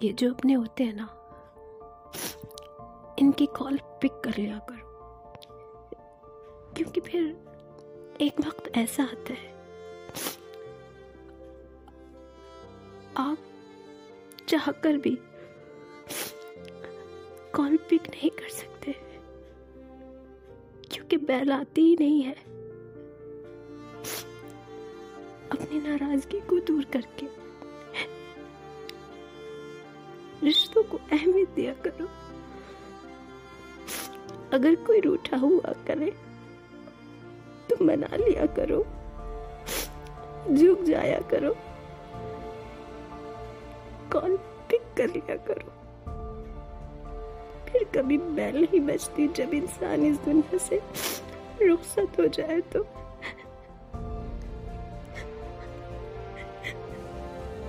یہ جو اپنے ہوتے ہیں نا، ان کی کال پک کر لیا کرو۔ کیونکہ پھر ایک وقت ایسا آتا ہے۔ آپ چاہ کر بھی کال پک نہیں کر سکتے۔ کیونکہ بیل آتی ہی نہیں ہے۔ اپنی ناراضگی کو دور کر کے۔ رشتوں کو اہمیت دیا کرو۔ اگر کوئی روٹا ہوا کرے تو منا لیا کرو۔ جھک جایا کرو۔ کال پک کر لیا کرو۔ پھر کبھی بیل نہیں بچتی۔ جب انسان اس دنیا سے رخصت ہو جائے تو